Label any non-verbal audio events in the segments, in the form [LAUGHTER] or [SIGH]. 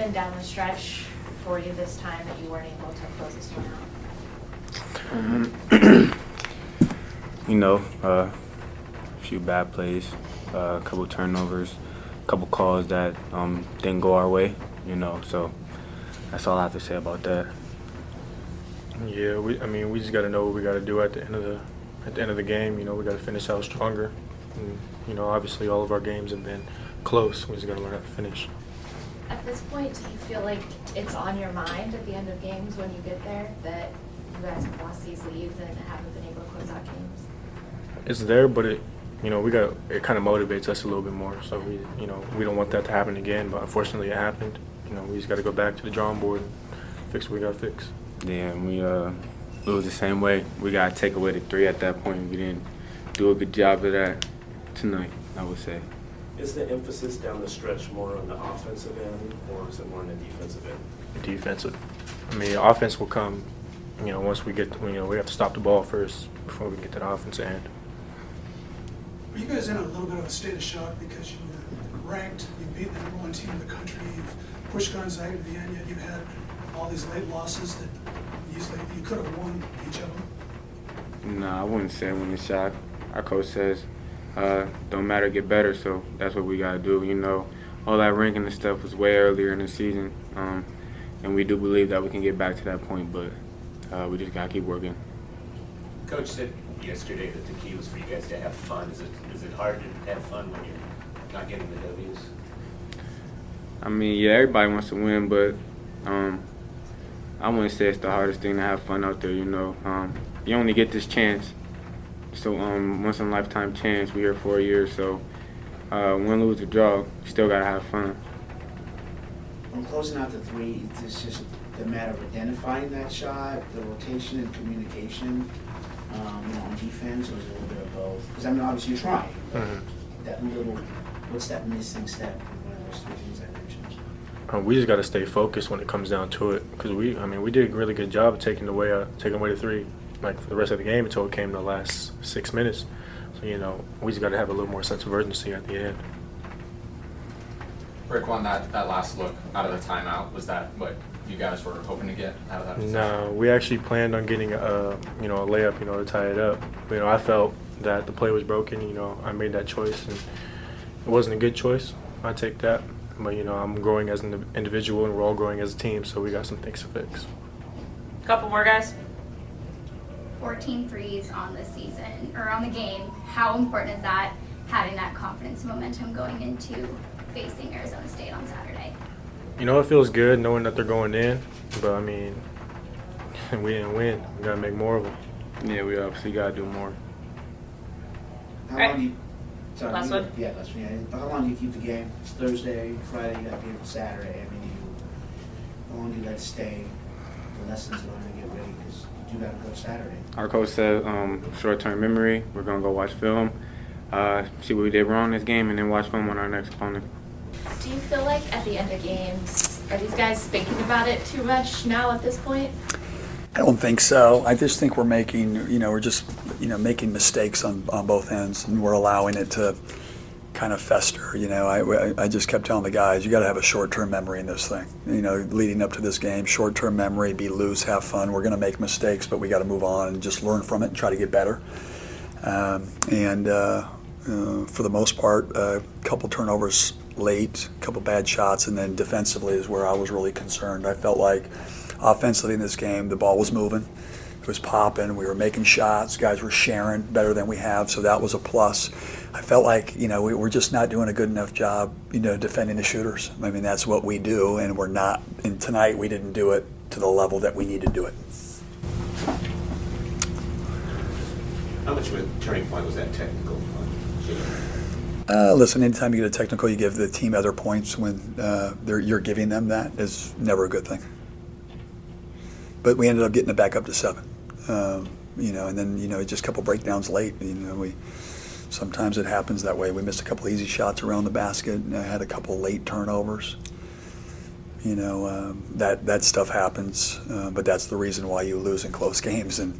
happened down the stretch for you this time that you weren't able to close this one out? [CLEARS THROAT] you know, uh, a few bad plays, uh, a couple turnovers, a couple calls that um, didn't go our way. You know, so that's all I have to say about that. Yeah, we. I mean, we just got to know what we got to do at the end of the at the end of the game. You know, we got to finish out stronger. And, you know, obviously, all of our games have been close. We just got to learn how to finish. At this point, do you feel like it's on your mind at the end of games when you get there that you guys have lost these leads and haven't been able to close out games? It's there, but it, you know, we got it kind of motivates us a little bit more. So we, you know, we don't want that to happen again. But unfortunately, it happened. You know, we just got to go back to the drawing board and fix what we got to fix. Yeah, and we uh, it was the same way. We got to take away the three at that point. We didn't do a good job of that tonight. I would say. Is the emphasis down the stretch more on the offensive end, or is it more on the defensive end? Defensive. I mean, offense will come. You know, once we get, you know, we have to stop the ball first before we can get to the offensive end. Were you guys in a little bit of a state of shock because you were ranked, you beat the number one team in the country, you've pushed Gonzaga to the end, yet you had all these late losses that easily, you could have won each of them? No, I wouldn't say I'm in shock. Our coach says, uh, don't matter, get better. So that's what we got to do. You know, all that ranking and stuff was way earlier in the season. Um, and we do believe that we can get back to that point, but uh, we just got to keep working. Coach said yesterday that the key was for you guys to have fun. Is it is it hard to have fun when you're not getting the W's? I mean, yeah, everybody wants to win, but um, I wouldn't say it's the hardest thing to have fun out there. You know, um, you only get this chance, so um, once in a lifetime chance. We here four years, so uh, win, lose, or draw, you still gotta have fun. When closing out the three, it's just a matter of identifying that shot, the rotation and communication, um, you know, on defense, or is it a little bit of both? Because I mean, obviously you're trying. but That little, what's that missing step in one of those three things I mentioned? Uh, we just got to stay focused when it comes down to it because we, I mean, we did a really good job of taking away, uh, taking away the three, like for the rest of the game until it came to the last six minutes. So you know, we just got to have a little more sense of urgency at the end. Rick, on that, that last look out of the timeout, was that what you guys were hoping to get out of that? possession? No, we actually planned on getting a, you know, a layup, you know, to tie it up. But, you know, I felt that the play was broken. You know, I made that choice, and it wasn't a good choice. I take that. But you know, I'm growing as an individual, and we're all growing as a team. So we got some things to fix. A Couple more guys. 14 threes on the season or on the game. How important is that having that confidence momentum going into facing Arizona State on Saturday? You know, it feels good knowing that they're going in. But I mean, [LAUGHS] we didn't win. We gotta make more of them. Yeah, we obviously gotta do more. How long do you? Sorry, Last you- one. Yeah, last one. Yeah. How long do you keep the game? It's Thursday, Friday. You got the game Saturday. I mean, you, how long do you let it stay? The lessons learned to get ready because you got to go Saturday. Our coach said um, short-term memory. We're gonna go watch film, uh, see what we did wrong this game, and then watch film on our next opponent. Do you feel like at the end of games, are these guys thinking about it too much now at this point? I don't think so. I just think we're making, you know, we're just, you know, making mistakes on, on both ends, and we're allowing it to kind of fester. You know, I, I just kept telling the guys, you got to have a short-term memory in this thing. You know, leading up to this game, short-term memory, be loose, have fun. We're going to make mistakes, but we got to move on and just learn from it and try to get better. Um, and uh, uh, for the most part, a couple turnovers late, a couple bad shots, and then defensively is where I was really concerned. I felt like offensively in this game, the ball was moving. Was popping. We were making shots. Guys were sharing better than we have, so that was a plus. I felt like you know we were just not doing a good enough job, you know, defending the shooters. I mean, that's what we do, and we're not. And tonight we didn't do it to the level that we need to do it. How much of a turning point was that technical? Uh, listen, anytime you get a technical, you give the team other points when uh, you're giving them that is never a good thing. But we ended up getting it back up to seven, um, you know, and then you know just a couple breakdowns late. You know, we sometimes it happens that way. We missed a couple easy shots around the basket. And I had a couple late turnovers. You know, um, that that stuff happens, uh, but that's the reason why you lose in close [LAUGHS] games, and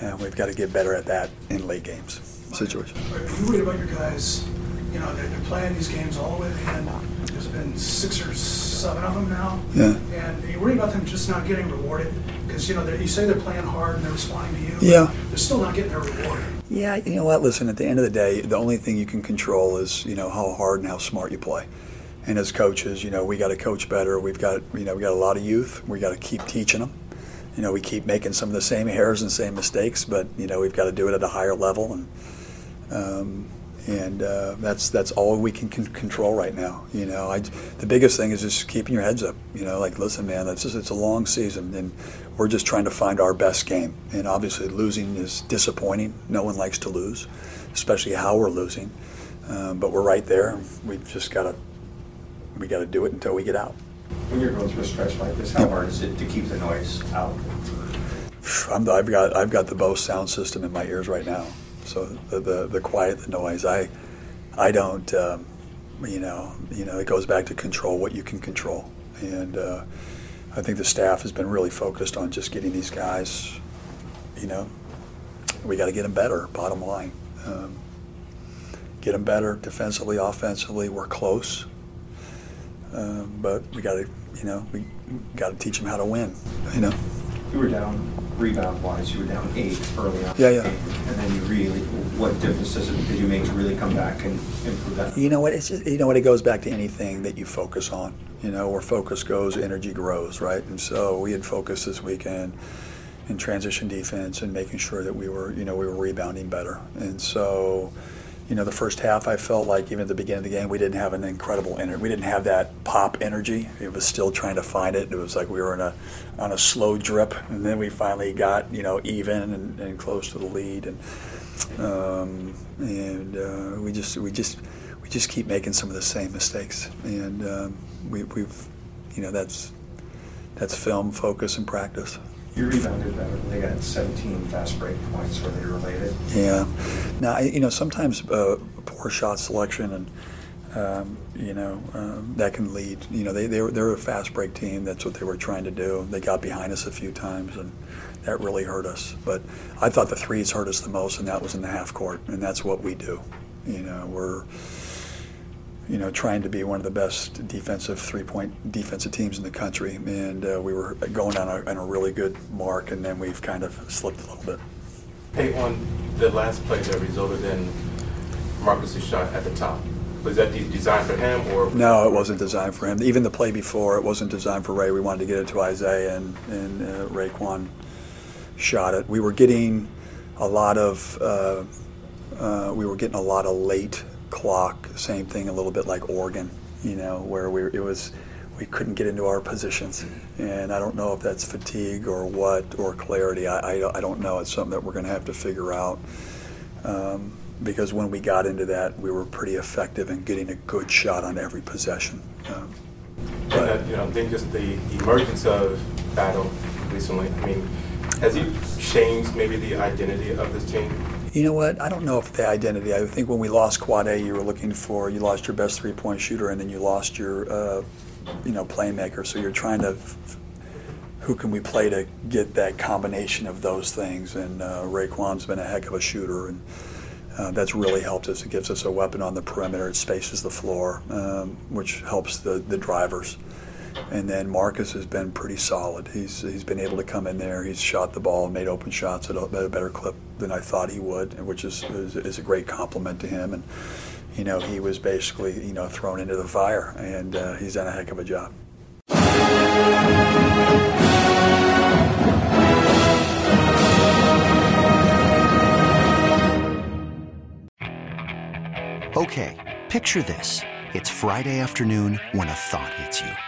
uh, we've got to get better at that in late games situation. Are you worried about your guys you know, they're, they're playing these games all the way to the end. There's been six or seven of them now. Yeah. And you worry about them just not getting rewarded because, you know, you say they're playing hard and they're responding to you. Yeah. They're still not getting their reward. Yeah, you know what? Listen, at the end of the day, the only thing you can control is, you know, how hard and how smart you play. And as coaches, you know, we got to coach better. We've got, you know, we got a lot of youth. We got to keep teaching them. You know, we keep making some of the same errors and same mistakes, but you know, we've got to do it at a higher level. And um, and uh, that's that's all we can, control right now. You know, I, the biggest thing is just keeping your heads up. You know, like listen, man, it's just it's a long season, and we're just trying to find our best game. And obviously, losing is disappointing. No one likes to lose, especially how we're losing. Um, but we're right there. We've just got to we got to do it until we get out. When you're going through a stretch like this, how hard is it to keep the noise out? i have got I've got the Bose sound system in my ears right now. So the, the, the quiet, the noise. I I don't. Um, you know, you know, it goes back to control what you can control, and uh, I think the staff has been really focused on just getting these guys. You know, we got to get them better. Bottom line, um, get them better defensively, offensively. We're close, um, but we got to, you know, we got to teach them how to win. You know. You were down rebound wise, you were down eight early on. Yeah, yeah. And then you really, what difference does it, did you make to really come back and improve that? You know what? It's just, you know what? It goes back to anything that you focus on. You know, where focus goes, energy grows, right? And so we had focus this weekend in transition defense and making sure that we were, you know, we were rebounding better. And so you know, the first half, I felt like even at the beginning of the game, we didn't have an incredible energy. We didn't have that pop energy. It was still trying to find it. It was like we were in a on a slow drip, and then we finally got you know even and, and close to the lead, and um, and uh, we just we just we just keep making some of the same mistakes, and um, we, we've you know that's that's film focus and practice. You rebounded better. They got 17 fast break points. Were they related? Yeah. Now, you know, sometimes uh, poor shot selection and um, you know, um, that can lead. You know, they they were, they're a fast break team. That's what they were trying to do. They got behind us a few times, and that really hurt us. But I thought the threes hurt us the most, and that was in the half court, and that's what we do. You know, we're you know, trying to be one of the best defensive three-point defensive teams in the country, and uh, we were going on a, on a, really good mark, and then we've kind of slipped a little bit. Hey, on the last play that resulted in Marcus's shot at the top, was that designed for him or? No, it wasn't designed for him. Even the play before, it wasn't designed for Ray. We wanted to get it to Isaiah, and and uh, shot it. We were getting a lot of. Uh, uh, we were getting a lot of late clock, same thing, a little bit like Oregon, you know, where we it was we couldn't get into our positions, and I don't know if that's fatigue or what or clarity. I, I, I don't know. It's something that we're going to have to figure out. Um, because when we got into that, we were pretty effective in getting a good shot on every possession. Um, but, and you know, then just the emergence of Battle recently. I mean, has he changed maybe the identity of this team? You know what? I don't know if the identity. I think when we lost Quad A, you were looking for you lost your best three point shooter, and then you lost your uh, you know playmaker. So you're trying to who can we play to get that combination of those things? And uh, Raekwon's been a heck of a shooter, and uh, that's really helped us. It gives us a weapon on the perimeter. It spaces the floor, um, which helps the the drivers. And then Marcus has been pretty solid. He's he's been able to come in there. He's shot the ball, made open shots at a, at a better clip than I thought he would, which is, is, is a great compliment to him. And you know he was basically you know thrown into the fire, and uh, he's done a heck of a job. Okay, picture this: it's Friday afternoon when a thought hits you.